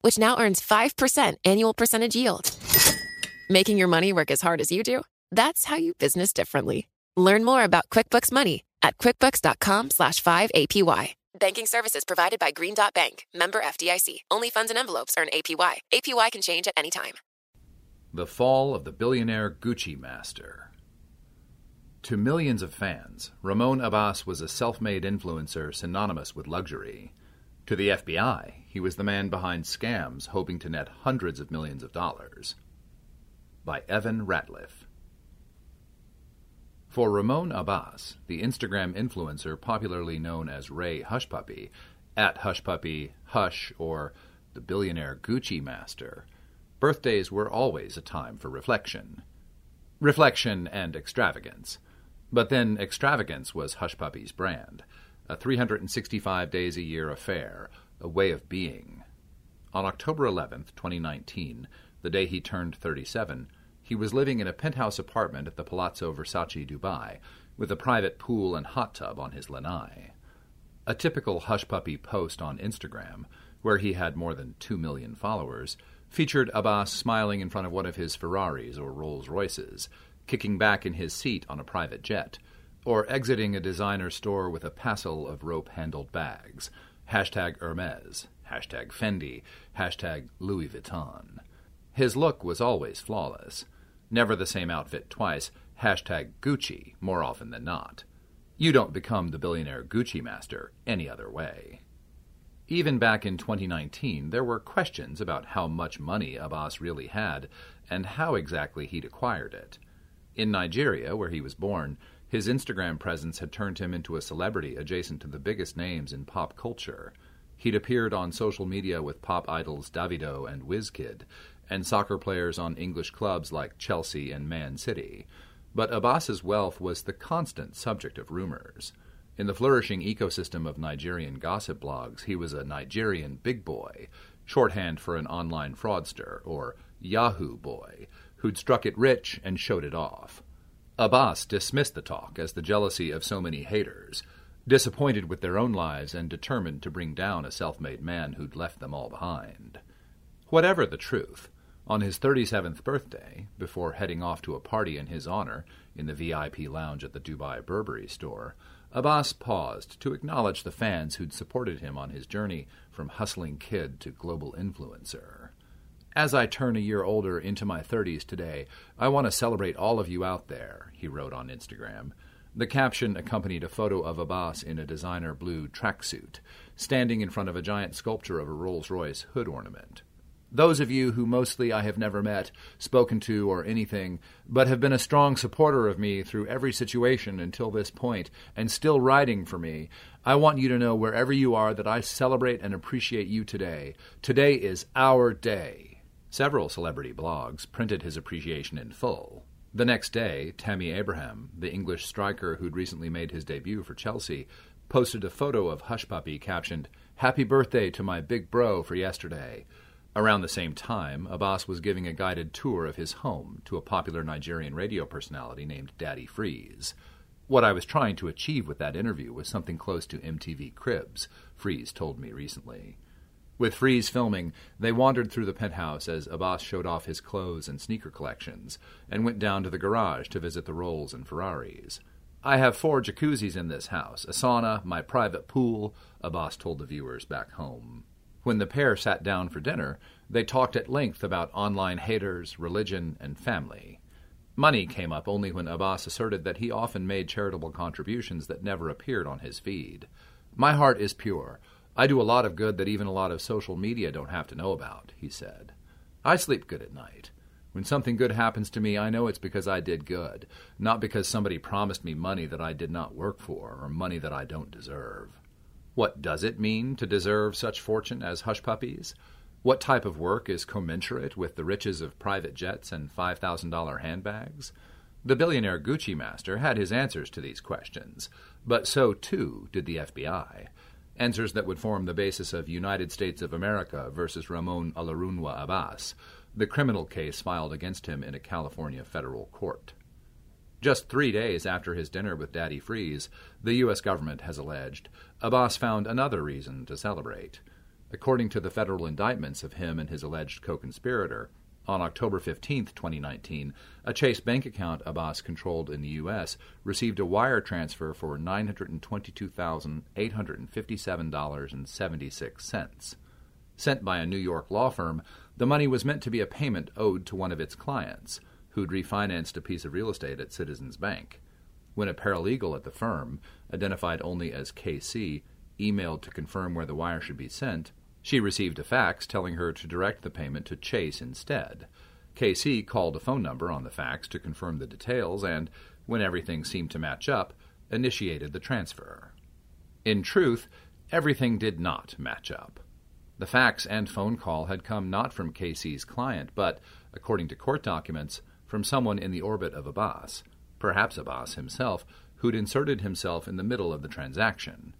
which now earns 5% annual percentage yield. Making your money work as hard as you do? That's how you business differently. Learn more about QuickBooks Money at quickbooks.com slash 5APY. Banking services provided by Green Dot Bank, member FDIC. Only funds and envelopes earn APY. APY can change at any time. The Fall of the Billionaire Gucci Master. To millions of fans, Ramon Abbas was a self made influencer synonymous with luxury. To the FBI, he was the man behind scams hoping to net hundreds of millions of dollars. By Evan Ratliff. For Ramon Abbas, the Instagram influencer popularly known as Ray Hushpuppi, at Hushpuppi, Hush, or the billionaire Gucci master, birthdays were always a time for reflection. Reflection and extravagance. But then extravagance was Hushpuppi's brand, a 365 days a year affair, a way of being. On October 11th, 2019, the day he turned 37, he was living in a penthouse apartment at the Palazzo Versace Dubai, with a private pool and hot tub on his lanai. A typical Hushpuppi post on Instagram, where he had more than 2 million followers, featured Abbas smiling in front of one of his Ferraris or Rolls Royces, kicking back in his seat on a private jet, or exiting a designer store with a passel of rope handled bags. Hashtag Hermes, hashtag Fendi, hashtag Louis Vuitton. His look was always flawless never the same outfit twice, hashtag Gucci more often than not. You don't become the billionaire Gucci master any other way. Even back in 2019, there were questions about how much money Abbas really had and how exactly he'd acquired it. In Nigeria, where he was born, his Instagram presence had turned him into a celebrity adjacent to the biggest names in pop culture. He'd appeared on social media with pop idols Davido and Wizkid, and soccer players on English clubs like Chelsea and Man City. But Abbas's wealth was the constant subject of rumors. In the flourishing ecosystem of Nigerian gossip blogs, he was a Nigerian big boy, shorthand for an online fraudster, or Yahoo boy, who'd struck it rich and showed it off. Abbas dismissed the talk as the jealousy of so many haters, disappointed with their own lives and determined to bring down a self made man who'd left them all behind. Whatever the truth, on his 37th birthday, before heading off to a party in his honor in the VIP lounge at the Dubai Burberry store, Abbas paused to acknowledge the fans who'd supported him on his journey from hustling kid to global influencer. As I turn a year older into my 30s today, I want to celebrate all of you out there, he wrote on Instagram. The caption accompanied a photo of Abbas in a designer blue tracksuit, standing in front of a giant sculpture of a Rolls Royce hood ornament. Those of you who mostly I have never met, spoken to, or anything, but have been a strong supporter of me through every situation until this point, and still riding for me, I want you to know wherever you are that I celebrate and appreciate you today. Today is our day. Several celebrity blogs printed his appreciation in full. The next day, Tammy Abraham, the English striker who'd recently made his debut for Chelsea, posted a photo of Hushpuppi captioned, Happy birthday to my big bro for yesterday. Around the same time, Abbas was giving a guided tour of his home to a popular Nigerian radio personality named Daddy Freeze. What I was trying to achieve with that interview was something close to MTV Cribs, Freeze told me recently. With Freeze filming, they wandered through the penthouse as Abbas showed off his clothes and sneaker collections, and went down to the garage to visit the Rolls and Ferraris. I have four jacuzzis in this house, a sauna, my private pool, Abbas told the viewers back home. When the pair sat down for dinner, they talked at length about online haters, religion, and family. Money came up only when Abbas asserted that he often made charitable contributions that never appeared on his feed. My heart is pure. I do a lot of good that even a lot of social media don't have to know about, he said. I sleep good at night. When something good happens to me, I know it's because I did good, not because somebody promised me money that I did not work for or money that I don't deserve. What does it mean to deserve such fortune as Hushpuppi's? What type of work is commensurate with the riches of private jets and $5,000 handbags? The billionaire Gucci master had his answers to these questions, but so too did the FBI. Answers that would form the basis of United States of America versus Ramon Olorunwa Abbas, the criminal case filed against him in a California federal court. Just three days after his dinner with Daddy Freeze, the U.S. government has alleged, Abbas found another reason to celebrate. According to the federal indictments of him and his alleged co conspirator, on October 15, 2019, a Chase bank account Abbas controlled in the U.S. received a wire transfer for $922,857.76. Sent by a New York law firm, the money was meant to be a payment owed to one of its clients, who'd refinanced a piece of real estate at Citizens Bank. When a paralegal at the firm, identified only as KC, emailed to confirm where the wire should be sent, she received a fax telling her to direct the payment to Chase instead. KC called a phone number on the fax to confirm the details and, when everything seemed to match up, initiated the transfer. In truth, everything did not match up. The fax and phone call had come not from KC's client, but, according to court documents, from someone in the orbit of Abbas, perhaps Abbas himself, who'd inserted himself in the middle of the transaction.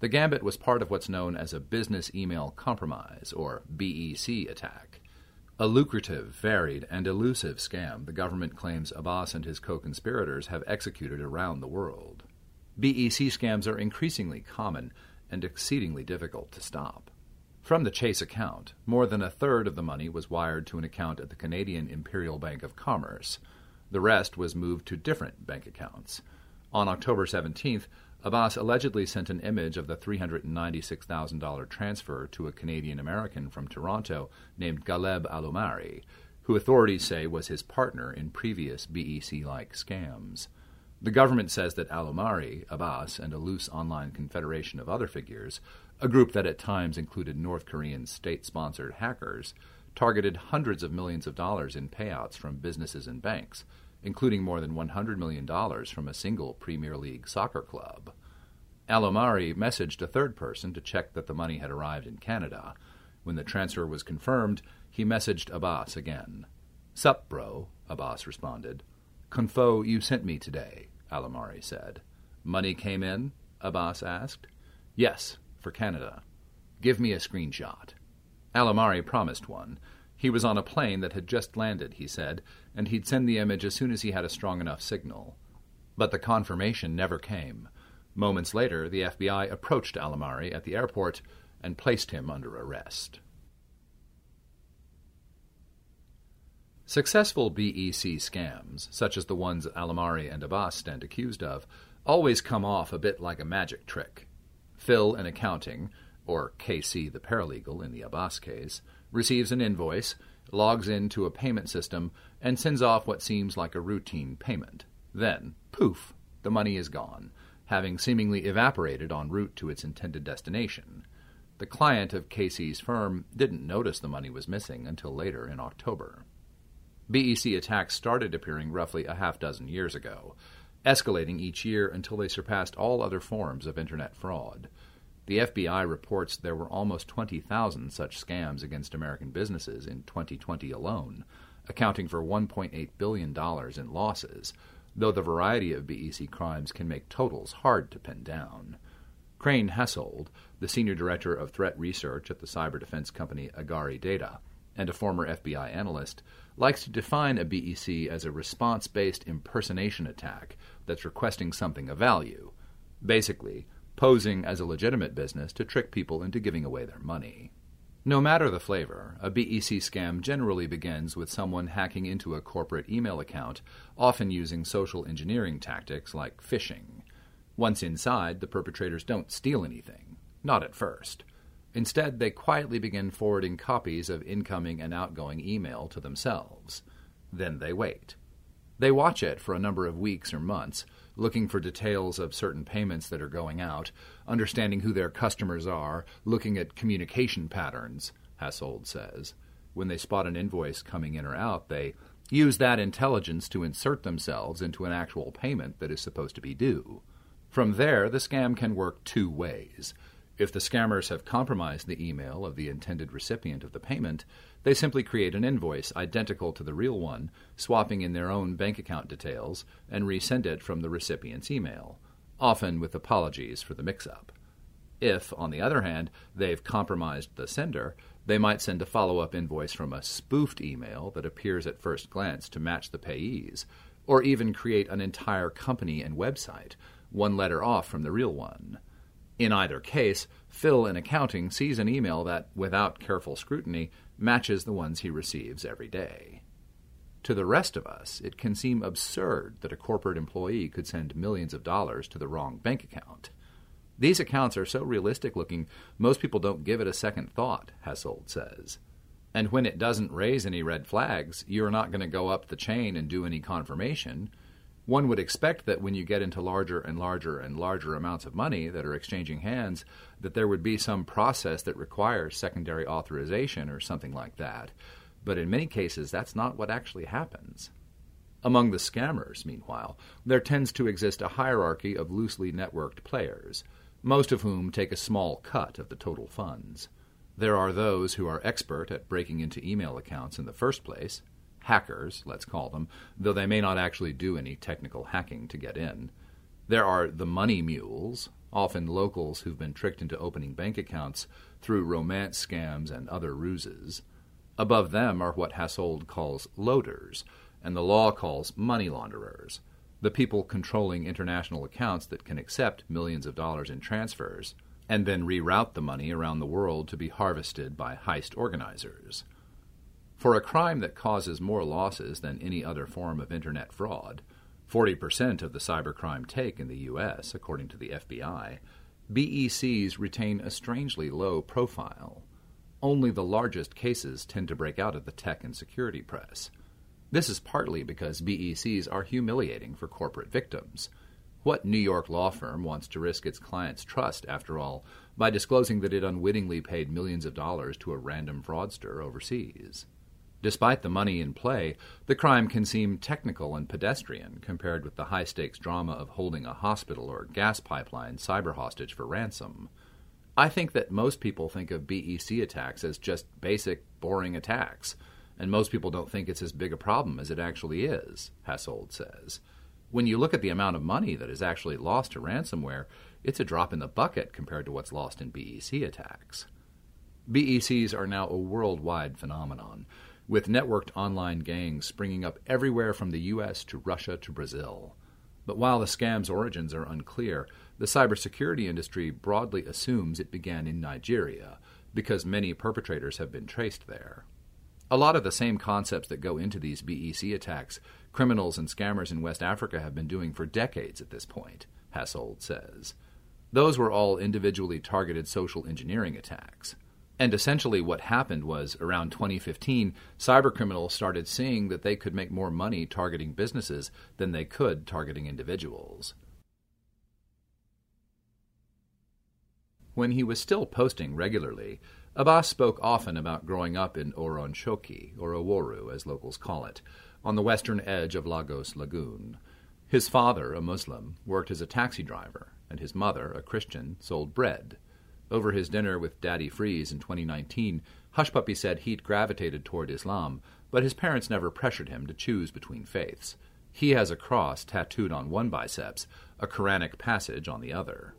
The gambit was part of what's known as a business email compromise, or BEC attack. A lucrative, varied, and elusive scam the government claims Abbas and his co conspirators have executed around the world. BEC scams are increasingly common and exceedingly difficult to stop. From the Chase account, more than a third of the money was wired to an account at the Canadian Imperial Bank of Commerce. The rest was moved to different bank accounts. On October 17th, Abbas allegedly sent an image of the $396,000 transfer to a Canadian American from Toronto named Ghaleb Alaumary, who authorities say was his partner in previous BEC like scams. The government says that Alaumary, Abbas, and a loose online confederation of other figures, a group that at times included North Korean state sponsored hackers, targeted hundreds of millions of dollars in payouts from businesses and banks including more than $100 million from a single Premier League soccer club. Alaumary messaged a third person to check that the money had arrived in Canada. When the transfer was confirmed, he messaged Abbas again. Sup, bro, Abbas responded. Confo you sent me today, Alaumary said. Money came in? Abbas asked. Yes, for Canada. Give me a screenshot. Alaumary promised one, he was on a plane that had just landed, he said, and he'd send the image as soon as he had a strong enough signal. But the confirmation never came. Moments later, the FBI approached Alaumary at the airport and placed him under arrest. Successful BEC scams, such as the ones Alaumary and Abbas stand accused of, always come off a bit like a magic trick. Phil in accounting, or KC the paralegal in the Abbas case, receives an invoice, logs into a payment system, and sends off what seems like a routine payment. Then, poof, the money is gone, having seemingly evaporated en route to its intended destination. The client of Casey's firm didn't notice the money was missing until later in October. BEC attacks started appearing roughly a half dozen years ago, escalating each year until they surpassed all other forms of Internet fraud. The FBI reports there were almost 20,000 such scams against American businesses in 2020 alone, accounting for $1.8 billion in losses, though the variety of BEC crimes can make totals hard to pin down. Crane Hassold, the senior director of threat research at the cyber defense company Agari Data, and a former FBI analyst, likes to define a BEC as a response based impersonation attack that's requesting something of value. Basically, posing as a legitimate business to trick people into giving away their money. No matter the flavor, a BEC scam generally begins with someone hacking into a corporate email account, often using social engineering tactics like phishing. Once inside, the perpetrators don't steal anything, not at first. Instead, they quietly begin forwarding copies of incoming and outgoing email to themselves. Then they wait. They watch it for a number of weeks or months, looking for details of certain payments that are going out, understanding who their customers are, looking at communication patterns, Hassold says. When they spot an invoice coming in or out, they use that intelligence to insert themselves into an actual payment that is supposed to be due. From there, the scam can work two ways. If the scammers have compromised the email of the intended recipient of the payment, they simply create an invoice identical to the real one, swapping in their own bank account details, and resend it from the recipient's email, often with apologies for the mix up. If, on the other hand, they've compromised the sender, they might send a follow up invoice from a spoofed email that appears at first glance to match the payees, or even create an entire company and website, one letter off from the real one. In either case, Phil in accounting sees an email that, without careful scrutiny, matches the ones he receives every day. To the rest of us, it can seem absurd that a corporate employee could send millions of dollars to the wrong bank account. These accounts are so realistic looking, most people don't give it a second thought, Hassold says. And when it doesn't raise any red flags, you're not going to go up the chain and do any confirmation. One would expect that when you get into larger and larger and larger amounts of money that are exchanging hands, that there would be some process that requires secondary authorization or something like that. But in many cases, that's not what actually happens. Among the scammers, meanwhile, there tends to exist a hierarchy of loosely networked players, most of whom take a small cut of the total funds. There are those who are expert at breaking into email accounts in the first place, hackers, let's call them, though they may not actually do any technical hacking to get in. There are the money mules, often locals who've been tricked into opening bank accounts through romance scams and other ruses. Above them are what Hassold calls loaders, and the law calls money launderers, the people controlling international accounts that can accept millions of dollars in transfers and then reroute the money around the world to be harvested by heist organizers. For a crime that causes more losses than any other form of Internet fraud, 40% of the cybercrime take in the U.S., according to the FBI, BECs retain a strangely low profile. Only the largest cases tend to break out of the tech and security press. This is partly because BECs are humiliating for corporate victims. What New York law firm wants to risk its client's trust, after all, by disclosing that it unwittingly paid millions of dollars to a random fraudster overseas? Despite the money in play, the crime can seem technical and pedestrian compared with the high stakes drama of holding a hospital or gas pipeline cyber hostage for ransom. I think that most people think of BEC attacks as just basic, boring attacks, and most people don't think it's as big a problem as it actually is, Hassold says. When you look at the amount of money that is actually lost to ransomware, it's a drop in the bucket compared to what's lost in BEC attacks. BECs are now a worldwide phenomenon with networked online gangs springing up everywhere from the U.S. to Russia to Brazil. But while the scam's origins are unclear, the cybersecurity industry broadly assumes it began in Nigeria because many perpetrators have been traced there. A lot of the same concepts that go into these BEC attacks, criminals and scammers in West Africa have been doing for decades at this point, Hassold says. Those were all individually targeted social engineering attacks. And essentially, what happened was around 2015, cybercriminals started seeing that they could make more money targeting businesses than they could targeting individuals. When he was still posting regularly, Abbas spoke often about growing up in Oworonshoki, or Oworu as locals call it, on the western edge of Lagos Lagoon. His father, a Muslim, worked as a taxi driver, and his mother, a Christian, sold bread. Over his dinner with Daddy Freeze in 2019, Hushpuppi said he'd gravitated toward Islam, but his parents never pressured him to choose between faiths. He has a cross tattooed on one biceps, a Quranic passage on the other.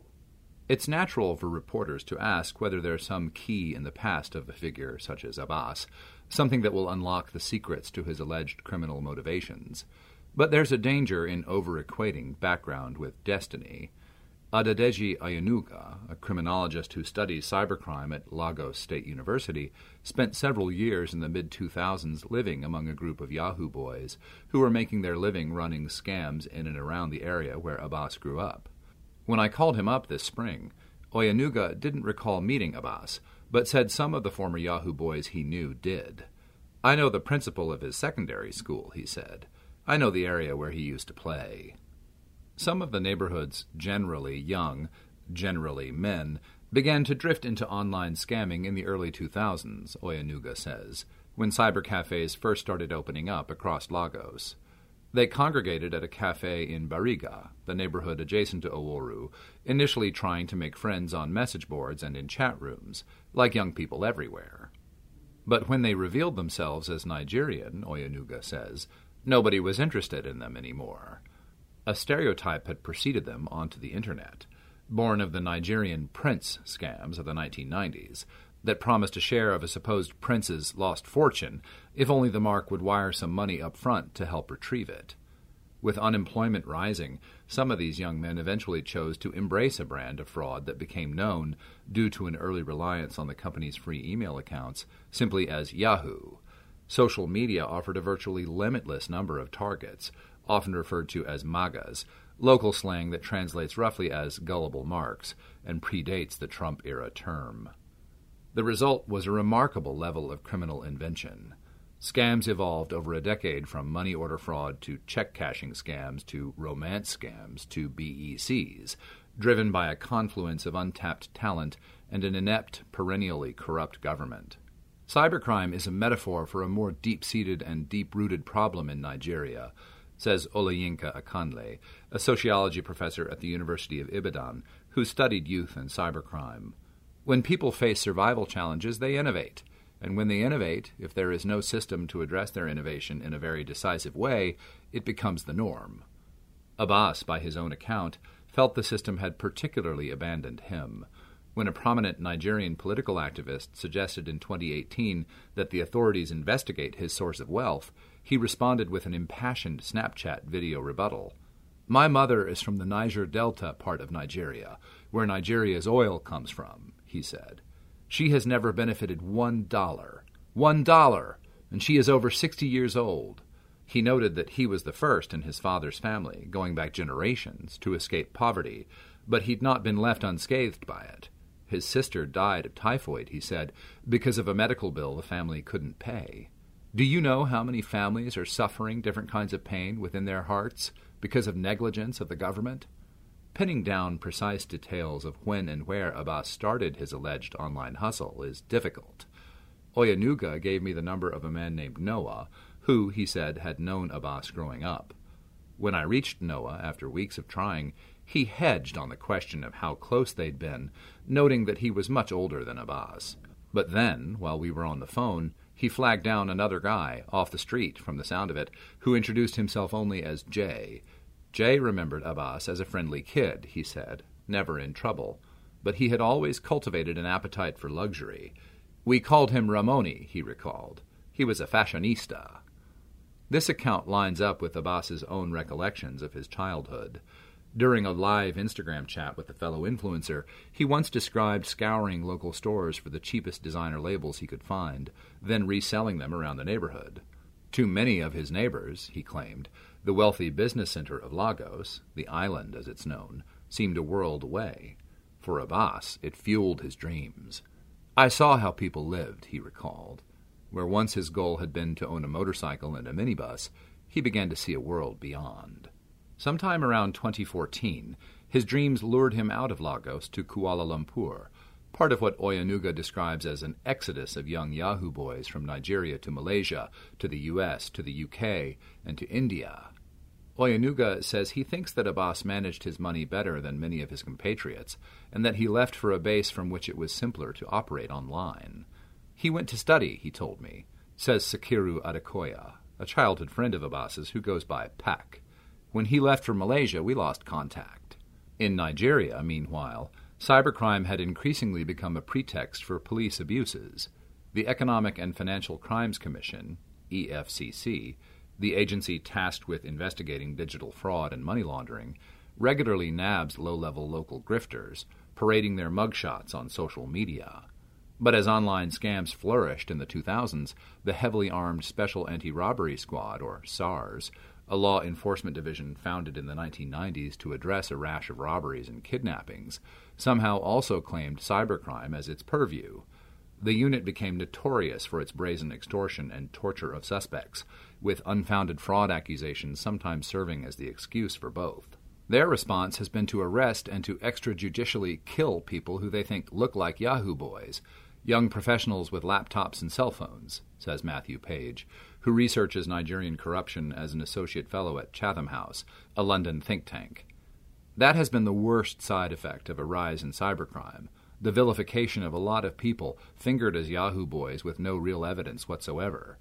It's natural for reporters to ask whether there's some key in the past of a figure such as Abbas, something that will unlock the secrets to his alleged criminal motivations. But there's a danger in over equating background with destiny. Adedeji Oyenuga, a criminologist who studies cybercrime at Lagos State University, spent several years in the mid 2000s living among a group of Yahoo boys who were making their living running scams in and around the area where Abbas grew up. When I called him up this spring, Oyenuga didn't recall meeting Abbas, but said some of the former Yahoo boys he knew did. I know the principal of his secondary school, he said. I know the area where he used to play. Some of the neighborhood's generally young, generally men, began to drift into online scamming in the early 2000s, Oyenuga says, when cyber cafes first started opening up across Lagos. They congregated at a cafe in Bariga, the neighborhood adjacent to Oworu, initially trying to make friends on message boards and in chat rooms, like young people everywhere. But when they revealed themselves as Nigerian, Oyenuga says, nobody was interested in them anymore. A stereotype had preceded them onto the internet, born of the Nigerian prince scams of the 1990s, that promised a share of a supposed prince's lost fortune if only the mark would wire some money up front to help retrieve it. With unemployment rising, some of these young men eventually chose to embrace a brand of fraud that became known, due to an early reliance on the company's free email accounts, simply as Yahoo. Social media offered a virtually limitless number of targets, often referred to as MAGAs, local slang that translates roughly as gullible marks and predates the Trump era term. The result was a remarkable level of criminal invention. Scams evolved over a decade from money order fraud to check cashing scams to romance scams to BECs, driven by a confluence of untapped talent and an inept, perennially corrupt government. Cybercrime is a metaphor for a more deep seated and deep rooted problem in Nigeria, says Olayinka Akanle, a sociology professor at the University of Ibadan who studied youth and cybercrime. When people face survival challenges, they innovate. And when they innovate, if there is no system to address their innovation in a very decisive way, it becomes the norm. Abbas, by his own account, felt the system had particularly abandoned him. When a prominent Nigerian political activist suggested in 2018 that the authorities investigate his source of wealth, he responded with an impassioned Snapchat video rebuttal. My mother is from the Niger Delta part of Nigeria, where Nigeria's oil comes from he said. She has never benefited one dollar. One dollar! And she is over sixty years old. He noted that he was the first in his father's family, going back generations, to escape poverty, but he'd not been left unscathed by it. His sister died of typhoid, he said, because of a medical bill the family couldn't pay. Do you know how many families are suffering different kinds of pain within their hearts because of negligence of the government? Pinning down precise details of when and where Abbas started his alleged online hustle is difficult. Oyenuga gave me the number of a man named Noah, who, he said, had known Abbas growing up. When I reached Noah after weeks of trying, he hedged on the question of how close they'd been, noting that he was much older than Abbas. But then, while we were on the phone, he flagged down another guy, off the street from the sound of it, who introduced himself only as Jay, Jay remembered Abbas as a friendly kid, he said, never in trouble, but he had always cultivated an appetite for luxury. We called him Ramoni, he recalled. He was a fashionista. This account lines up with Abbas's own recollections of his childhood. During a live Instagram chat with a fellow influencer, he once described scouring local stores for the cheapest designer labels he could find, then reselling them around the neighborhood. To many of his neighbors, he claimed, the wealthy business center of Lagos, the island as it's known, seemed a world away. For Abbas, it fueled his dreams. I saw how people lived, he recalled. Where once his goal had been to own a motorcycle and a minibus, he began to see a world beyond. Sometime around 2014, his dreams lured him out of Lagos to Kuala Lumpur, part of what Oyenuga describes as an exodus of young Yahoo boys from Nigeria to Malaysia, to the US, to the UK, and to India. Oyenuga says he thinks that Abbas managed his money better than many of his compatriots, and that he left for a base from which it was simpler to operate online. He went to study, he told me, says Sakiru Adekoya, a childhood friend of Abbas's who goes by Pak. When he left for Malaysia, we lost contact. In Nigeria, meanwhile, cybercrime had increasingly become a pretext for police abuses. The Economic and Financial Crimes Commission, EFCC, the agency tasked with investigating digital fraud and money laundering regularly nabs low level local grifters, parading their mugshots on social media. But as online scams flourished in the 2000s, the heavily armed Special Anti Robbery Squad, or SARS, a law enforcement division founded in the 1990s to address a rash of robberies and kidnappings, somehow also claimed cybercrime as its purview. The unit became notorious for its brazen extortion and torture of suspects, with unfounded fraud accusations sometimes serving as the excuse for both. Their response has been to arrest and to extrajudicially kill people who they think look like Yahoo boys, young professionals with laptops and cell phones, says Matthew Page, who researches Nigerian corruption as an associate fellow at Chatham House, a London think tank. That has been the worst side effect of a rise in cybercrime the vilification of a lot of people fingered as Yahoo boys with no real evidence whatsoever.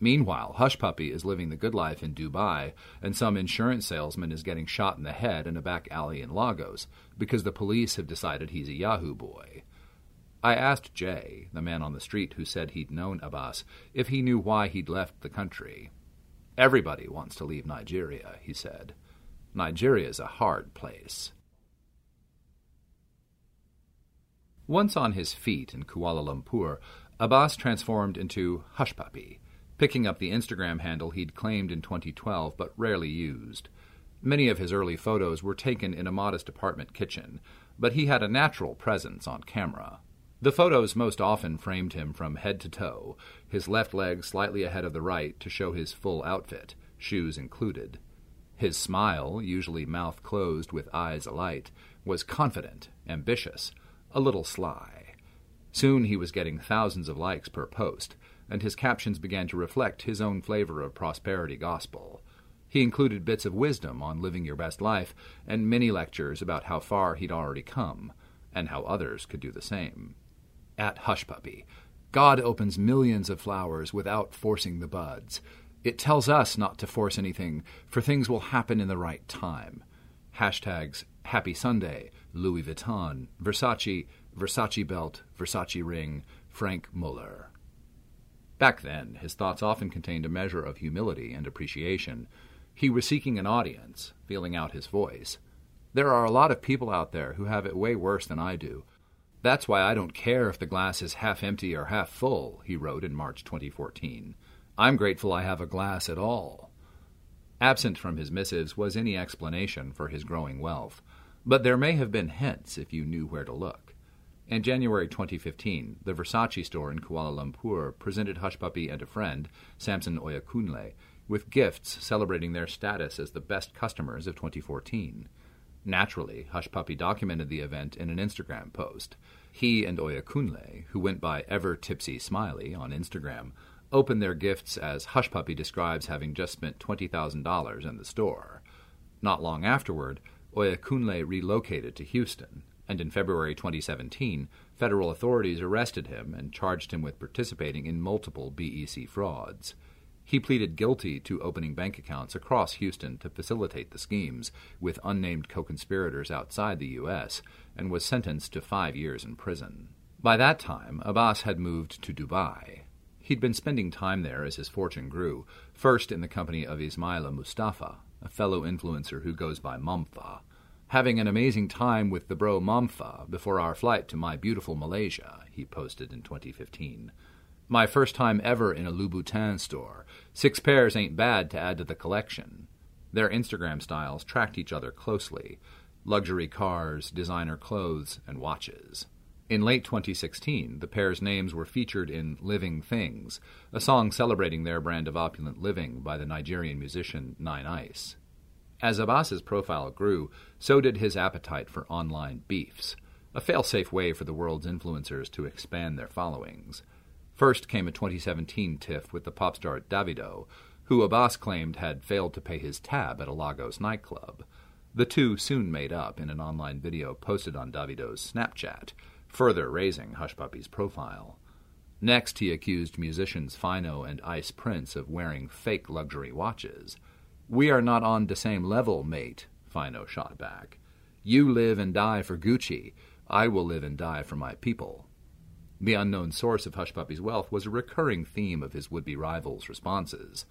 Meanwhile, Hushpuppi is living the good life in Dubai, and some insurance salesman is getting shot in the head in a back alley in Lagos because the police have decided he's a Yahoo boy. I asked Jay, the man on the street who said he'd known Abbas, if he knew why he'd left the country. Everybody wants to leave Nigeria, he said. Nigeria's a hard place. Once on his feet in Kuala Lumpur, Abbas transformed into Hushpuppi, picking up the Instagram handle he'd claimed in 2012 but rarely used. Many of his early photos were taken in a modest apartment kitchen, but he had a natural presence on camera. The photos most often framed him from head to toe, his left leg slightly ahead of the right to show his full outfit, shoes included. His smile, usually mouth closed with eyes alight, was confident, ambitious, a little sly. Soon he was getting thousands of likes per post, and his captions began to reflect his own flavor of prosperity gospel. He included bits of wisdom on living your best life and many lectures about how far he'd already come and how others could do the same. At Hushpuppi, God opens millions of flowers without forcing the buds. It tells us not to force anything, for things will happen in the right time. Hashtags Happy Sunday, Louis Vuitton, Versace, Versace belt, Versace ring, Franck Muller. Back then, his thoughts often contained a measure of humility and appreciation. He was seeking an audience, feeling out his voice. There are a lot of people out there who have it way worse than I do. That's why I don't care if the glass is half empty or half full, he wrote in March 2014. I'm grateful I have a glass at all. Absent from his missives was any explanation for his growing wealth, but there may have been hints if you knew where to look. In January 2015, the Versace store in Kuala Lumpur presented Hushpuppi and a friend, Samson Oyakunle, with gifts celebrating their status as the best customers of 2014. Naturally, Hushpuppi documented the event in an Instagram post. He and Oyakunle, who went by Ever Tipsy Smiley on Instagram, opened their gifts as Hushpuppi describes having just spent $20,000 in the store. Not long afterward, Oyakunle relocated to Houston and in February 2017, federal authorities arrested him and charged him with participating in multiple BEC frauds. He pleaded guilty to opening bank accounts across Houston to facilitate the schemes with unnamed co conspirators outside the U.S. and was sentenced to five years in prison. By that time, Abbas had moved to Dubai. He'd been spending time there as his fortune grew, first in the company of Ismaila Mustapha, a fellow influencer who goes by Mompha having an amazing time with the bro Mompha before our flight to my beautiful Malaysia, he posted in 2015. My first time ever in a Louboutin store. Six pairs ain't bad to add to the collection. Their Instagram styles tracked each other closely luxury cars, designer clothes, and watches. In late 2016, the pair's names were featured in Living Things, a song celebrating their brand of opulent living by the Nigerian musician Nine Ice. As Abbas's profile grew, so did his appetite for online beefs, a fail-safe way for the world's influencers to expand their followings. First came a 2017 tiff with the pop star Davido, who Abbas claimed had failed to pay his tab at a Lagos nightclub. The two soon made up in an online video posted on Davido's Snapchat, further raising Hushpuppi's profile. Next, he accused musicians Fino and Ice Prince of wearing fake luxury watches. We are not on the same level, mate, Fino shot back. You live and die for Gucci. I will live and die for my people. The unknown source of Hushpuppi's wealth was a recurring theme of his would be rivals' responses.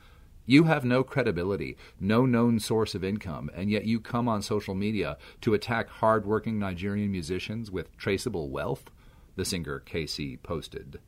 You have no credibility, no known source of income, and yet you come on social media to attack hard-working Nigerian musicians with traceable wealth? The singer KC posted.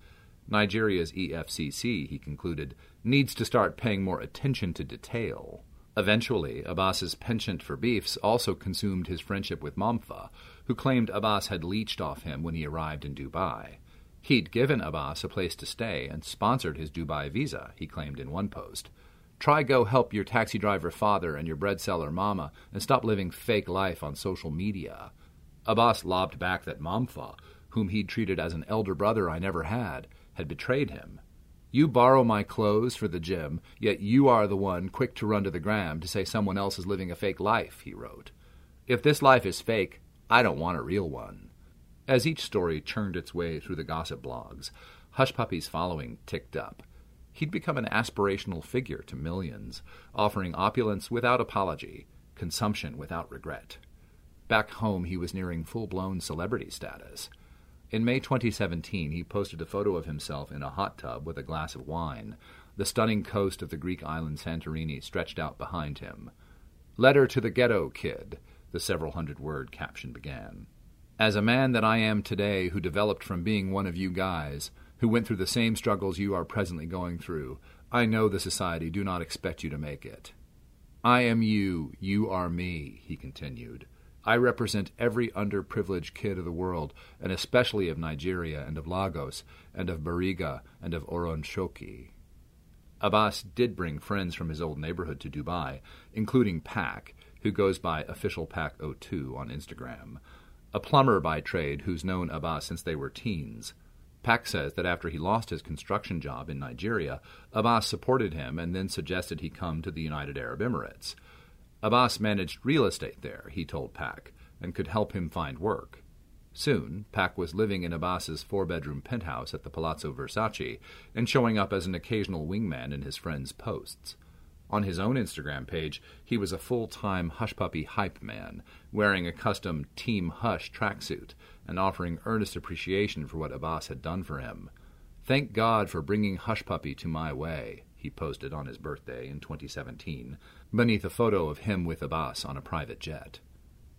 Nigeria's EFCC, he concluded, needs to start paying more attention to detail. Eventually, Abbas's penchant for beefs also consumed his friendship with Mompha, who claimed Abbas had leached off him when he arrived in Dubai. He'd given Abbas a place to stay and sponsored his Dubai visa, he claimed in one post. Try go help your taxi driver father and your bread seller mama and stop living fake life on social media. Abbas lobbed back that Mompha, whom he'd treated as an elder brother I never had, had betrayed him. You borrow my clothes for the gym, yet you are the one quick to run to the gram to say someone else is living a fake life, he wrote. If this life is fake, I don't want a real one. As each story churned its way through the gossip blogs, Hushpuppi's following ticked up. He'd become an aspirational figure to millions, offering opulence without apology, consumption without regret. Back home, he was nearing full blown celebrity status. In May 2017, he posted a photo of himself in a hot tub with a glass of wine. The stunning coast of the Greek island Santorini stretched out behind him. Letter to the Ghetto Kid, the several hundred word caption began. As a man that I am today, who developed from being one of you guys, who went through the same struggles you are presently going through, I know the society do not expect you to make it. I am you, you are me, he continued. I represent every underprivileged kid of the world, and especially of Nigeria and of Lagos and of Bariga and of Oworonshoki. Abbas did bring friends from his old neighborhood to Dubai, including Pac, who goes by official Pac02 on Instagram, a plumber by trade who's known Abbas since they were teens. Pac says that after he lost his construction job in Nigeria, Abbas supported him and then suggested he come to the United Arab Emirates. Abbas managed real estate there, he told Pac, and could help him find work. Soon, Pac was living in Abbas's four bedroom penthouse at the Palazzo Versace and showing up as an occasional wingman in his friends' posts. On his own Instagram page, he was a full time Hushpuppi hype man, wearing a custom Team Hush tracksuit and offering earnest appreciation for what Abbas had done for him. Thank God for bringing Hushpuppi to my way, he posted on his birthday in 2017, beneath a photo of him with Abbas on a private jet.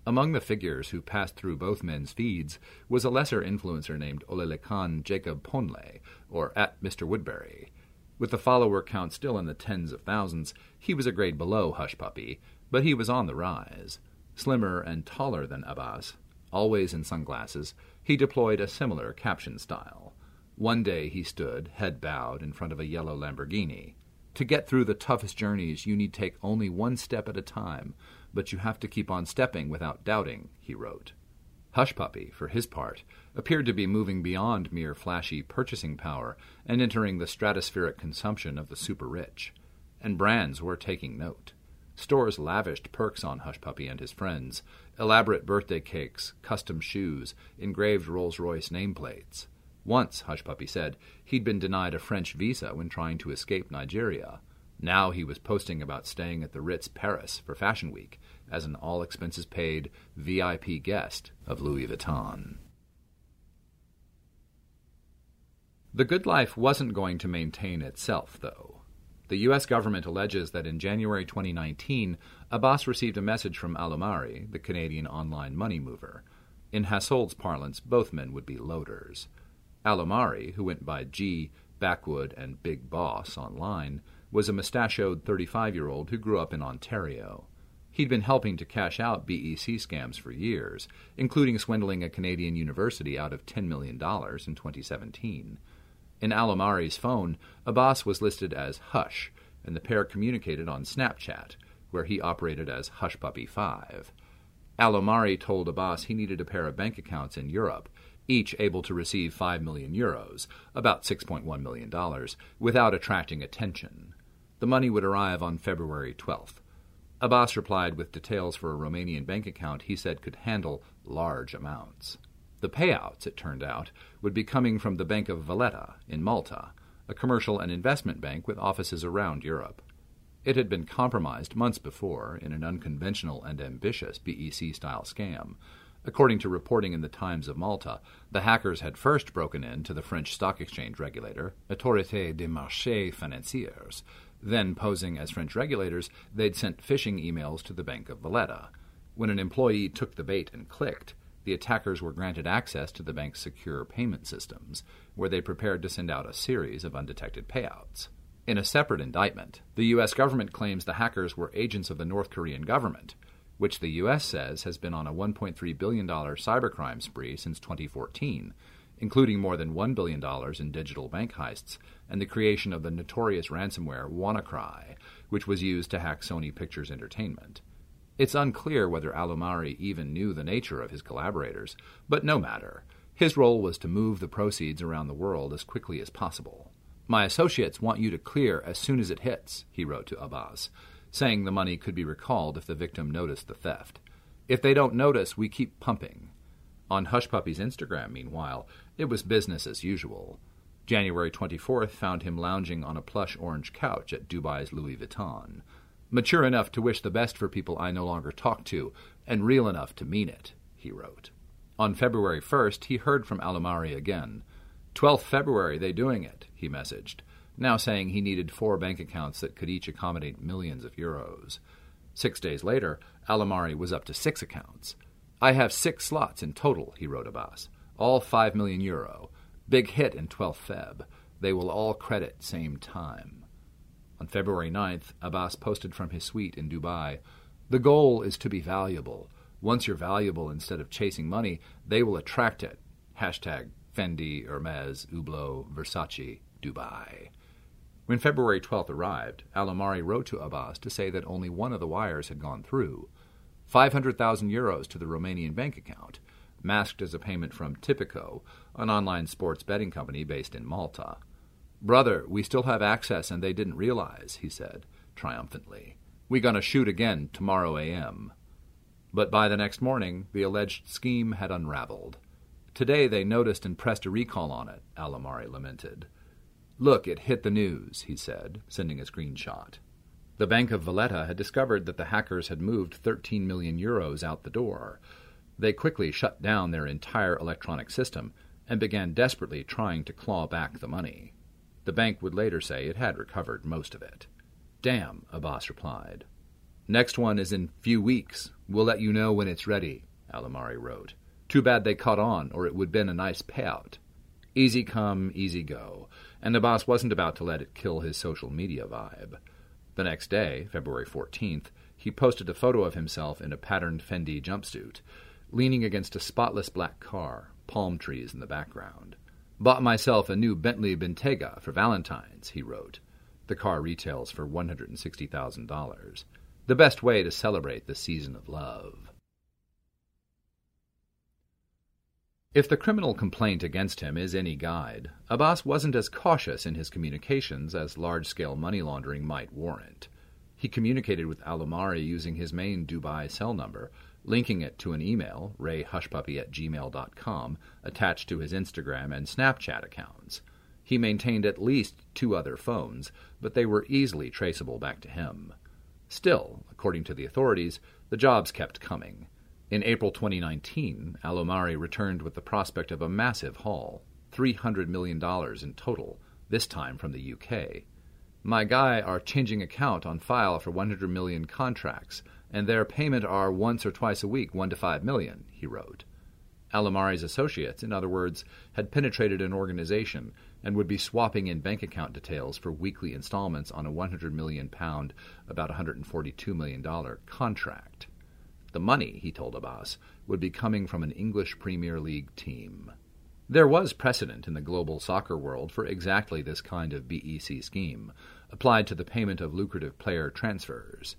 Among the figures who passed through both men's feeds was a lesser influencer named Olalekan Jacob Ponle, or at Mr. Woodberry. With the follower count still in the tens of thousands, he was a grade below Hushpuppi, but he was on the rise. Slimmer and taller than Abbas, always in sunglasses, he deployed a similar caption style. One day he stood, head bowed, in front of a yellow Lamborghini. To get through the toughest journeys, you need take only one step at a time, but you have to keep on stepping without doubting, he wrote. Hushpuppi, for his part, appeared to be moving beyond mere flashy purchasing power and entering the stratospheric consumption of the super rich. And brands were taking note. Stores lavished perks on Hushpuppi and his friends elaborate birthday cakes, custom shoes, engraved Rolls Royce nameplates. Once, Hushpuppi said, he'd been denied a French visa when trying to escape Nigeria. Now he was posting about staying at the Ritz Paris for Fashion Week as an all expenses paid VIP guest of Louis Vuitton. The good life wasn't going to maintain itself, though. The U.S. government alleges that in January 2019, Abbas received a message from Alaumary, the Canadian online money mover. In Hassold's parlance, both men would be loaders. Alaumary, who went by G, Backwood, and Big Boss online, was a mustachioed 35 year old who grew up in Ontario. He'd been helping to cash out BEC scams for years, including swindling a Canadian university out of $10 million in 2017. In Alaumary's phone, Abbas was listed as Hush, and the pair communicated on Snapchat, where he operated as Hushpuppi 5. Alaumary told Abbas he needed a pair of bank accounts in Europe, each able to receive 5 million euros, about $6.1 million, without attracting attention. The money would arrive on February 12th. Abbas replied with details for a Romanian bank account he said could handle large amounts. The payouts, it turned out, would be coming from the Bank of Valletta in Malta, a commercial and investment bank with offices around Europe. It had been compromised months before in an unconventional and ambitious BEC style scam, According to reporting in the Times of Malta, the hackers had first broken in to the French stock exchange regulator, Autorité des Marchés Financiers. Then, posing as French regulators, they'd sent phishing emails to the Bank of Valletta. When an employee took the bait and clicked, the attackers were granted access to the bank's secure payment systems, where they prepared to send out a series of undetected payouts. In a separate indictment, the U.S. government claims the hackers were agents of the North Korean government which the U.S. says has been on a $1.3 billion cybercrime spree since 2014, including more than $1 billion in digital bank heists and the creation of the notorious ransomware WannaCry, which was used to hack Sony Pictures Entertainment. It's unclear whether Alaumary even knew the nature of his collaborators, but no matter. His role was to move the proceeds around the world as quickly as possible. My associates want you to clear as soon as it hits, he wrote to Abbas, saying the money could be recalled if the victim noticed the theft. If they don't notice, we keep pumping. On Hushpuppi's Instagram, meanwhile, it was business as usual. January 24th found him lounging on a plush orange couch at Dubai's Louis Vuitton. Mature enough to wish the best for people I no longer talk to, and real enough to mean it, he wrote. On February 1st, he heard from Alaumary again. 12th February, they doing it, he messaged, now saying he needed four bank accounts that could each accommodate millions of euros. Six days later, Alaumary was up to six accounts. I have six slots in total, he wrote Abbas, all five million euro. Big hit in 12 Feb. They will all credit same time. On February 9th, Abbas posted from his suite in Dubai The goal is to be valuable. Once you're valuable instead of chasing money, they will attract it. Hashtag Fendi, Hermes, Hublot, Versace, Dubai. When February 12th arrived, Alaumary wrote to Abbas to say that only one of the wires had gone through 500,000 euros to the Romanian bank account, masked as a payment from Tipico, an online sports betting company based in Malta. Brother, we still have access and they didn't realize, he said, triumphantly. We gonna shoot again tomorrow a.m. But by the next morning, the alleged scheme had unraveled. Today they noticed and pressed a recall on it, Alaumary lamented. Look, it hit the news, he said, sending a screenshot. The Bank of Valletta had discovered that the hackers had moved 13 million euros out the door. They quickly shut down their entire electronic system and began desperately trying to claw back the money. The bank would later say it had recovered most of it. Damn, Abbas replied. Next one is in few weeks. We'll let you know when it's ready, Alaumary wrote. Too bad they caught on, or it would been a nice payout. Easy come, easy go, and Abbas wasn't about to let it kill his social media vibe. The next day, February 14th, he posted a photo of himself in a patterned Fendi jumpsuit, leaning against a spotless black car, palm trees in the background. Bought myself a new Bentley Bentayga for Valentine's, he wrote. The car retails for $160,000. The best way to celebrate the season of love. If the criminal complaint against him is any guide, Abbas wasn't as cautious in his communications as large scale money laundering might warrant. He communicated with Alaumary using his main Dubai cell number, linking it to an email, rayhushpuppi at gmail.com, attached to his Instagram and Snapchat accounts. He maintained at least two other phones, but they were easily traceable back to him. Still, according to the authorities, the jobs kept coming. In April 2019, Alaumary returned with the prospect of a massive haul $300 million in total, this time from the UK. My guy are changing account on file for 100 million contracts, and their payment are once or twice a week, 1 to 5 million, he wrote. Alaumary's associates, in other words, had penetrated an organization and would be swapping in bank account details for weekly installments on a 100 million pound, about 142 million dollar contract. The money, he told Abbas, would be coming from an English Premier League team. There was precedent in the global soccer world for exactly this kind of BEC scheme, applied to the payment of lucrative player transfers.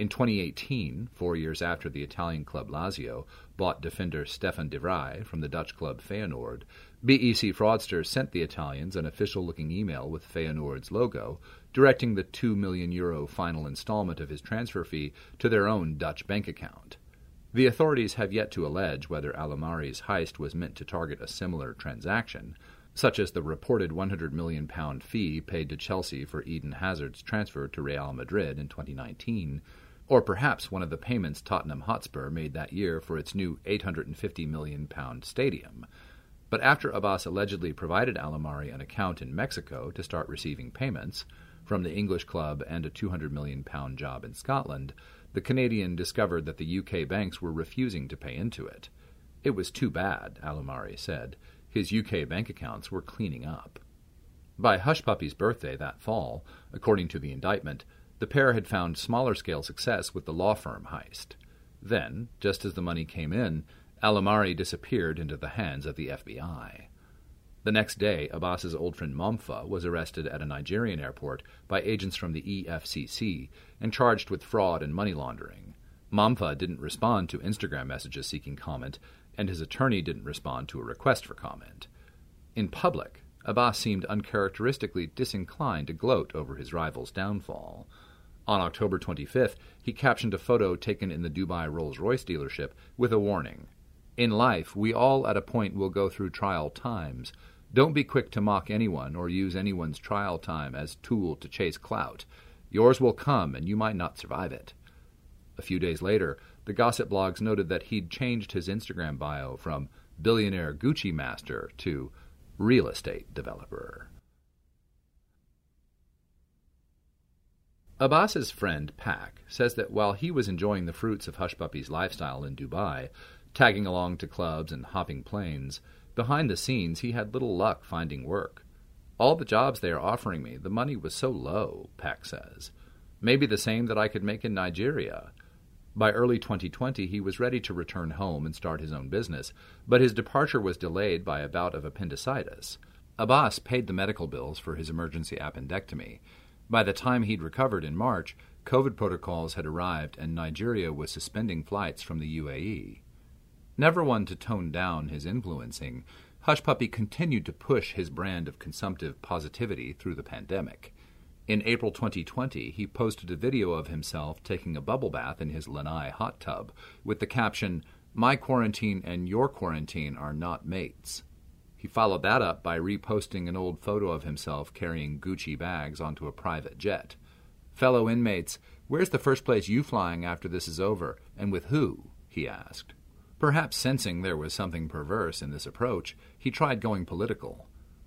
In 2018, four years after the Italian club Lazio bought defender Stefan de Vrij from the Dutch club Feyenoord, BEC fraudsters sent the Italians an official looking email with Feyenoord's logo, directing the 2 million euro final installment of his transfer fee to their own Dutch bank account. The authorities have yet to allege whether Alaumary's heist was meant to target a similar transaction, such as the reported 100 million pound fee paid to Chelsea for Eden Hazard's transfer to Real Madrid in 2019, or perhaps one of the payments Tottenham Hotspur made that year for its new 850 million pound stadium. But after Abbas allegedly provided Alaumary an account in Mexico to start receiving payments, from the English club and a £200 million job in Scotland, the Canadian discovered that the UK banks were refusing to pay into it. It was too bad, Alaumary said. His UK bank accounts were cleaning up. By Hushpuppi's birthday that fall, according to the indictment, the pair had found smaller scale success with the law firm heist. Then, just as the money came in, Alaumary disappeared into the hands of the FBI. The next day, Abbas's old friend Mompha was arrested at a Nigerian airport by agents from the EFCC and charged with fraud and money laundering. Mompha didn't respond to Instagram messages seeking comment, and his attorney didn't respond to a request for comment. In public, Abbas seemed uncharacteristically disinclined to gloat over his rival's downfall. On October 25th, he captioned a photo taken in the Dubai Rolls Royce dealership with a warning In life, we all at a point will go through trial times. Don't be quick to mock anyone or use anyone's trial time as tool to chase clout. Yours will come, and you might not survive it. A few days later, the gossip blogs noted that he'd changed his Instagram bio from billionaire Gucci master to real estate developer. Abbas's friend Pak says that while he was enjoying the fruits of Hushpuppy's lifestyle in Dubai, tagging along to clubs and hopping planes, behind the scenes he had little luck finding work. All the jobs they are offering me, the money was so low, Pak says. Maybe the same that I could make in Nigeria. By early 2020, he was ready to return home and start his own business, but his departure was delayed by a bout of appendicitis. Abbas paid the medical bills for his emergency appendectomy. By the time he'd recovered in March, COVID protocols had arrived and Nigeria was suspending flights from the UAE. Never one to tone down his influencing, Hushpuppi continued to push his brand of consumptive positivity through the pandemic. In April 2020, he posted a video of himself taking a bubble bath in his lanai hot tub with the caption, My quarantine and your quarantine are not mates. He followed that up by reposting an old photo of himself carrying Gucci bags onto a private jet. Fellow inmates, where's the first place you flying after this is over, and with who? he asked. Perhaps sensing there was something perverse in this approach, he tried going political.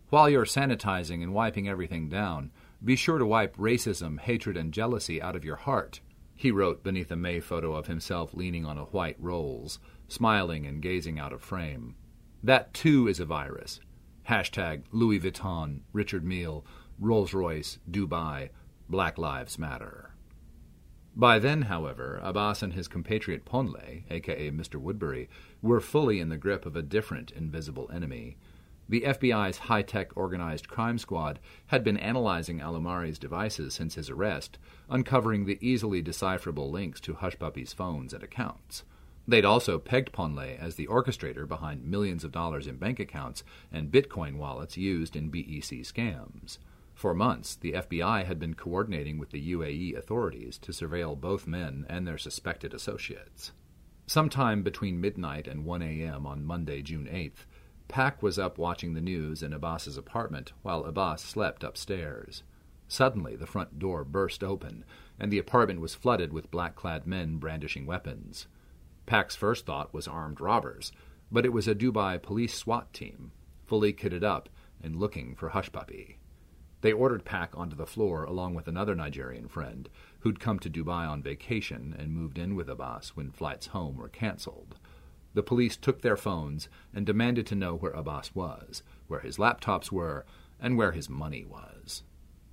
While you're sanitizing and wiping everything down, be sure to wipe racism, hatred, and jealousy out of your heart, he wrote beneath a May photo of himself leaning on a white Rolls, smiling and gazing out of frame. That too is a virus. Hashtag Louis Vuitton, Richard Mille, Rolls Royce, Dubai, Black Lives Matter. By then, however, Abbas and his compatriot Ponle, aka Mr. Woodberry, were fully in the grip of a different invisible enemy. The FBI's high tech organized crime squad had been analyzing Alaumary's devices since his arrest, uncovering the easily decipherable links to Hushpuppi's phones and accounts. They'd also pegged Ponle as the orchestrator behind millions of dollars in bank accounts and Bitcoin wallets used in BEC scams. For months, the FBI had been coordinating with the UAE authorities to surveil both men and their suspected associates. Sometime between midnight and 1 a.m. on Monday, June 8th, Pak was up watching the news in Abbas's apartment while Abbas slept upstairs. Suddenly, the front door burst open, and the apartment was flooded with black clad men brandishing weapons. Pak's first thought was armed robbers, but it was a Dubai police SWAT team, fully kitted up and looking for Hushpuppi. They ordered Pak onto the floor along with another Nigerian friend who'd come to Dubai on vacation and moved in with Abbas when flights home were cancelled. The police took their phones and demanded to know where Abbas was, where his laptops were, and where his money was.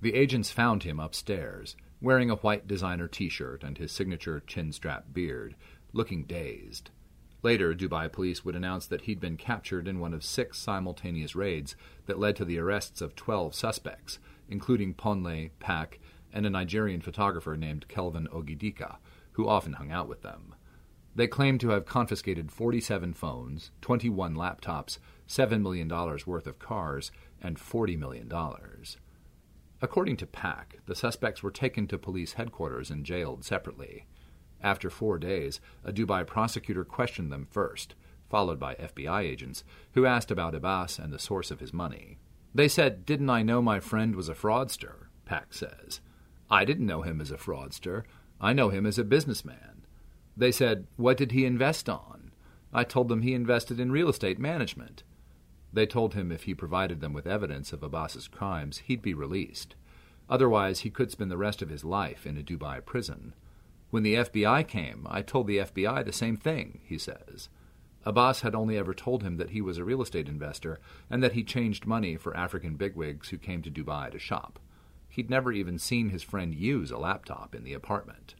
The agents found him upstairs, wearing a white designer t shirt and his signature chin strap beard, looking dazed. Later, Dubai police would announce that he'd been captured in one of six simultaneous raids that led to the arrests of 12 suspects, including Ponle, Pak, and a Nigerian photographer named Kelvin Ogidika, who often hung out with them. They claim to have confiscated 47 phones, 21 laptops, $7 million worth of cars, and $40 million. According to Pak, the suspects were taken to police headquarters and jailed separately. After four days, a Dubai prosecutor questioned them first, followed by FBI agents, who asked about Abbas and the source of his money. They said, Didn't I know my friend was a fraudster? Pak says. I didn't know him as a fraudster. I know him as a businessman. They said, What did he invest on? I told them he invested in real estate management. They told him if he provided them with evidence of Abbas's crimes, he'd be released. Otherwise, he could spend the rest of his life in a Dubai prison. When the FBI came, I told the FBI the same thing, he says. Abbas had only ever told him that he was a real estate investor and that he changed money for African bigwigs who came to Dubai to shop. He'd never even seen his friend use a laptop in the apartment.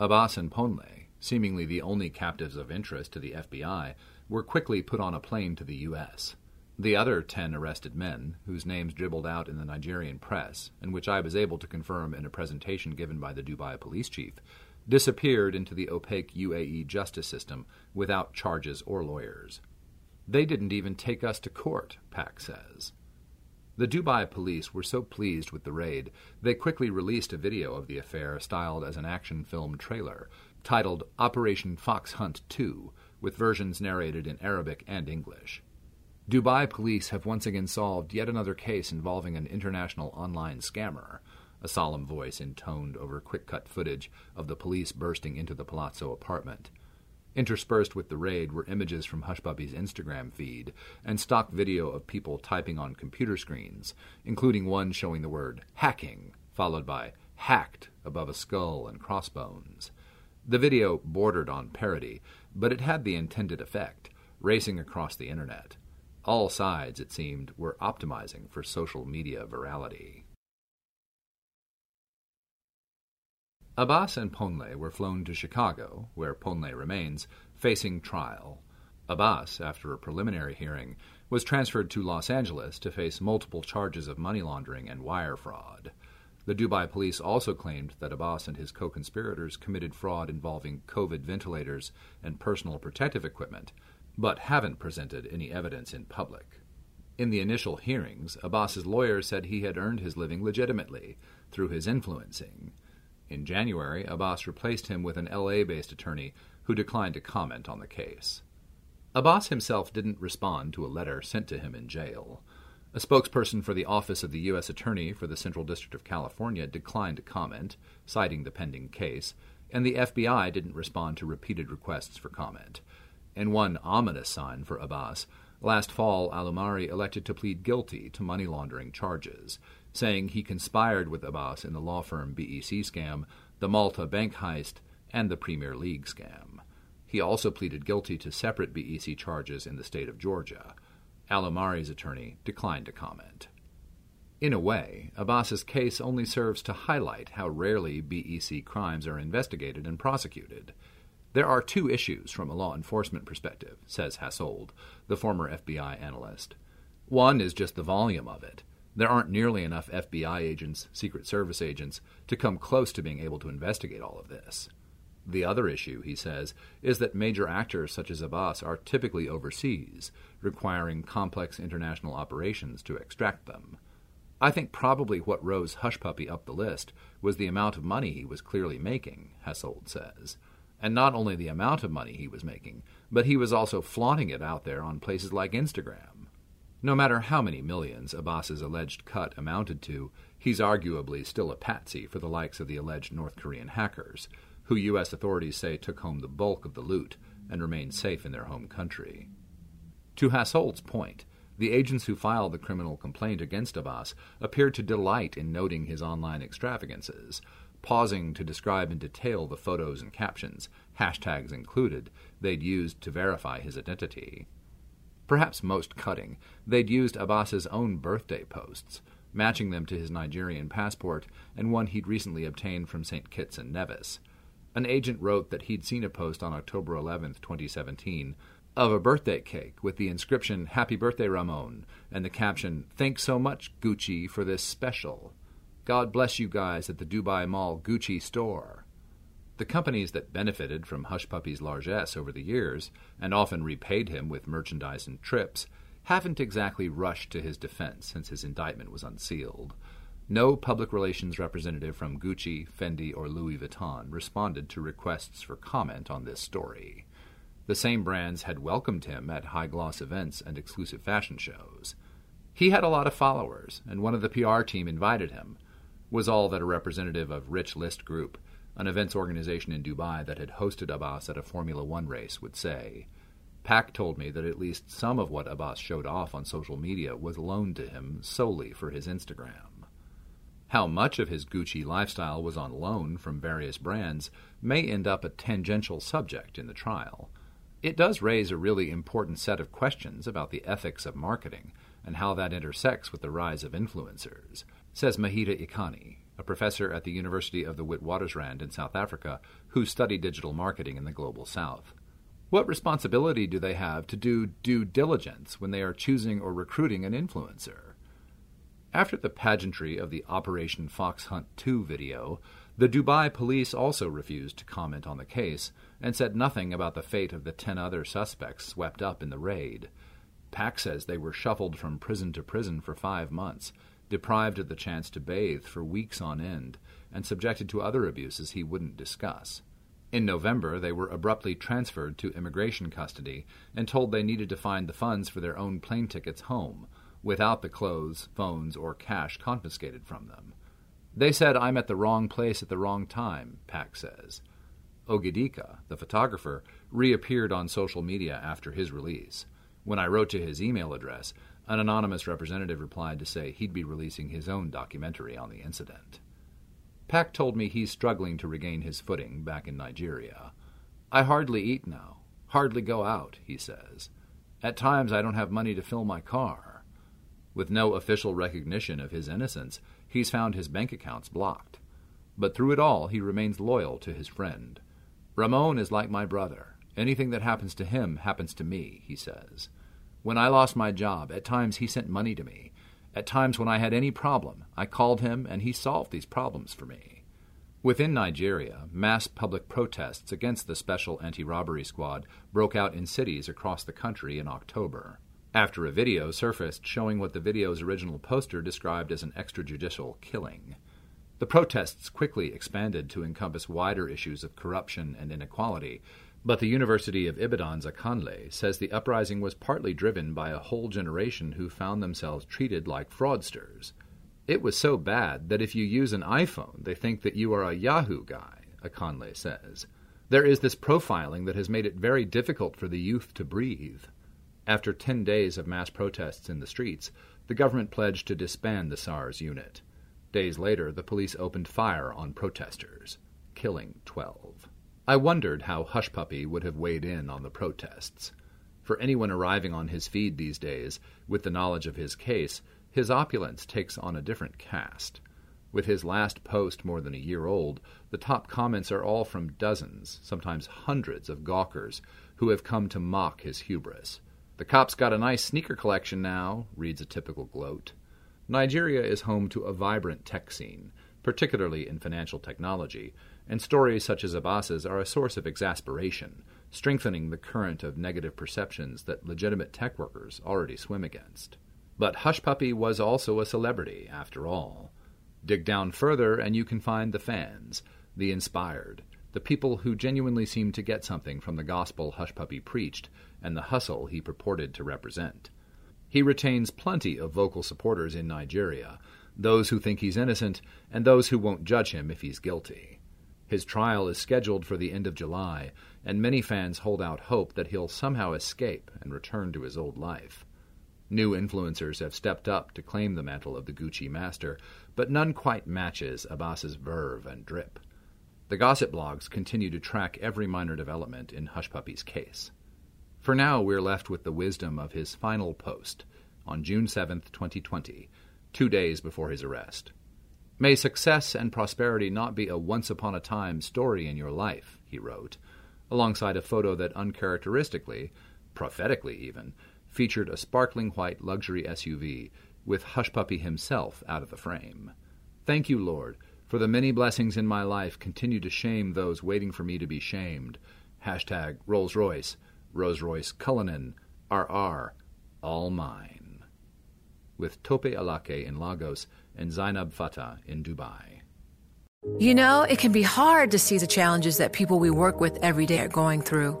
Abbas and Ponle, seemingly the only captives of interest to the FBI, were quickly put on a plane to the U.S. The other ten arrested men, whose names dribbled out in the Nigerian press, and which I was able to confirm in a presentation given by the Dubai police chief, disappeared into the opaque UAE justice system without charges or lawyers. They didn't even take us to court, Pak says. The Dubai police were so pleased with the raid, they quickly released a video of the affair styled as an action film trailer, titled Operation Fox Hunt 2, with versions narrated in Arabic and English. Dubai police have once again solved yet another case involving an international online scammer, a solemn voice intoned over quick cut footage of the police bursting into the Palazzo apartment. Interspersed with the raid were images from Hushpuppi's Instagram feed and stock video of people typing on computer screens, including one showing the word hacking, followed by hacked above a skull and crossbones. The video bordered on parody, but it had the intended effect, racing across the internet. All sides, it seemed, were optimizing for social media virality. Abbas and Ponle were flown to Chicago, where Ponle remains, facing trial. Abbas, after a preliminary hearing, was transferred to Los Angeles to face multiple charges of money laundering and wire fraud. The Dubai police also claimed that Abbas and his co conspirators committed fraud involving COVID ventilators and personal protective equipment, but haven't presented any evidence in public. In the initial hearings, Abbas's lawyer said he had earned his living legitimately through his influencing. In January, Abbas replaced him with an LA based attorney who declined to comment on the case. Abbas himself didn't respond to a letter sent to him in jail. A spokesperson for the Office of the U.S. Attorney for the Central District of California declined to comment, citing the pending case, and the FBI didn't respond to repeated requests for comment. In one ominous sign for Abbas, last fall Alaumary elected to plead guilty to money laundering charges, saying he conspired with Abbas in the law firm BEC scam, the Malta bank heist, and the Premier League scam. He also pleaded guilty to separate BEC charges in the state of Georgia. Alaumary's attorney declined to comment. In a way, Abbas's case only serves to highlight how rarely BEC crimes are investigated and prosecuted. There are two issues from a law enforcement perspective, says Hassold, the former FBI analyst. One is just the volume of it. There aren't nearly enough FBI agents, Secret Service agents, to come close to being able to investigate all of this. The other issue, he says, is that major actors such as Abbas are typically overseas, requiring complex international operations to extract them. I think probably what rose Hushpuppi up the list was the amount of money he was clearly making, Hassold says. And not only the amount of money he was making, but he was also flaunting it out there on places like Instagram. No matter how many millions Abbas's alleged cut amounted to, he's arguably still a patsy for the likes of the alleged North Korean hackers, who U.S. authorities say took home the bulk of the loot and remain safe in their home country. To Hassold's point, the agents who filed the criminal complaint against Abbas appeared to delight in noting his online extravagances, pausing to describe in detail the photos and captions, hashtags included, they'd used to verify his identity. Perhaps most cutting, they'd used Abbas's own birthday posts, matching them to his Nigerian passport and one he'd recently obtained from St. Kitts and Nevis. An agent wrote that he'd seen a post on October 11, 2017, of a birthday cake with the inscription Happy Birthday Ramon and the caption Thanks so much, Gucci, for this special. God bless you guys at the Dubai Mall Gucci store. The companies that benefited from Hushpuppi's largesse over the years, and often repaid him with merchandise and trips, haven't exactly rushed to his defense since his indictment was unsealed. No public relations representative from Gucci, Fendi, or Louis Vuitton responded to requests for comment on this story. The same brands had welcomed him at high gloss events and exclusive fashion shows. He had a lot of followers, and one of the PR team invited him, was all that a representative of Rich List Group, an events organization in Dubai that had hosted Abbas at a Formula One race, would say. Pak told me that at least some of what Abbas showed off on social media was loaned to him solely for his Instagram. How much of his Gucci lifestyle was on loan from various brands may end up a tangential subject in the trial. It does raise a really important set of questions about the ethics of marketing and how that intersects with the rise of influencers, says Mehita Iqani, a professor at the University of the Witwatersrand in South Africa who studied digital marketing in the global south. What responsibility do they have to do due diligence when they are choosing or recruiting an influencer? After the pageantry of the Operation Fox Hunt 2 video, The Dubai police also refused to comment on the case and said nothing about the fate of the ten other suspects swept up in the raid. Pak says they were shuffled from prison to prison for five months, deprived of the chance to bathe for weeks on end, and subjected to other abuses he wouldn't discuss. In November, they were abruptly transferred to immigration custody and told they needed to find the funds for their own plane tickets home, without the clothes, phones, or cash confiscated from them. They said I'm at the wrong place at the wrong time, Pak says. Ogidika, the photographer, reappeared on social media after his release. When I wrote to his email address, an anonymous representative replied to say he'd be releasing his own documentary on the incident. Pak told me he's struggling to regain his footing back in Nigeria. I hardly eat now, hardly go out, he says. At times I don't have money to fill my car. With no official recognition of his innocence, he's found his bank accounts blocked. But through it all, he remains loyal to his friend. Ramon is like my brother. Anything that happens to him happens to me, he says. When I lost my job, at times he sent money to me. At times when I had any problem, I called him and he solved these problems for me. Within Nigeria, mass public protests against the Special Anti Robbery Squad broke out in cities across the country in October. After a video surfaced showing what the video's original poster described as an extrajudicial killing. The protests quickly expanded to encompass wider issues of corruption and inequality, but the University of Ibadan's Akanle says the uprising was partly driven by a whole generation who found themselves treated like fraudsters. It was so bad that if you use an iPhone, they think that you are a Yahoo guy, Akanle says. There is this profiling that has made it very difficult for the youth to breathe. After 10 days of mass protests in the streets, the government pledged to disband the SARS unit. Days later, the police opened fire on protesters, killing 12. I wondered how Hushpuppi would have weighed in on the protests. For anyone arriving on his feed these days, with the knowledge of his case, his opulence takes on a different cast. With his last post more than a year old, the top comments are all from dozens, sometimes hundreds of gawkers who have come to mock his hubris. The cop's got a nice sneaker collection now, reads a typical gloat. Nigeria is home to a vibrant tech scene, particularly in financial technology, and stories such as Abbas's are a source of exasperation, strengthening the current of negative perceptions that legitimate tech workers already swim against. But Hushpuppi was also a celebrity, after all. Dig down further, and you can find the fans, the inspired, the people who genuinely seem to get something from the gospel Hushpuppi preached and the hustle he purported to represent. He retains plenty of vocal supporters in Nigeria, those who think he's innocent, and those who won't judge him if he's guilty. His trial is scheduled for the end of July, and many fans hold out hope that he'll somehow escape and return to his old life. New influencers have stepped up to claim the mantle of the Gucci master, but none quite matches Abbas's verve and drip. The gossip blogs continue to track every minor development in Hushpuppi's case. For now, we're left with the wisdom of his final post on June 7, 2020, two days before his arrest. May success and prosperity not be a once upon a time story in your life, he wrote, alongside a photo that uncharacteristically, prophetically even, featured a sparkling white luxury SUV with Hushpuppi himself out of the frame. Thank you, Lord, for the many blessings in my life continue to shame those waiting for me to be shamed. Hashtag Rolls Royce. Rolls Royce Cullinan, RR, all mine. With Tope Alake in Lagos and Zainab Fattah in Dubai. You know, it can be hard to see the challenges that people we work with every day are going through.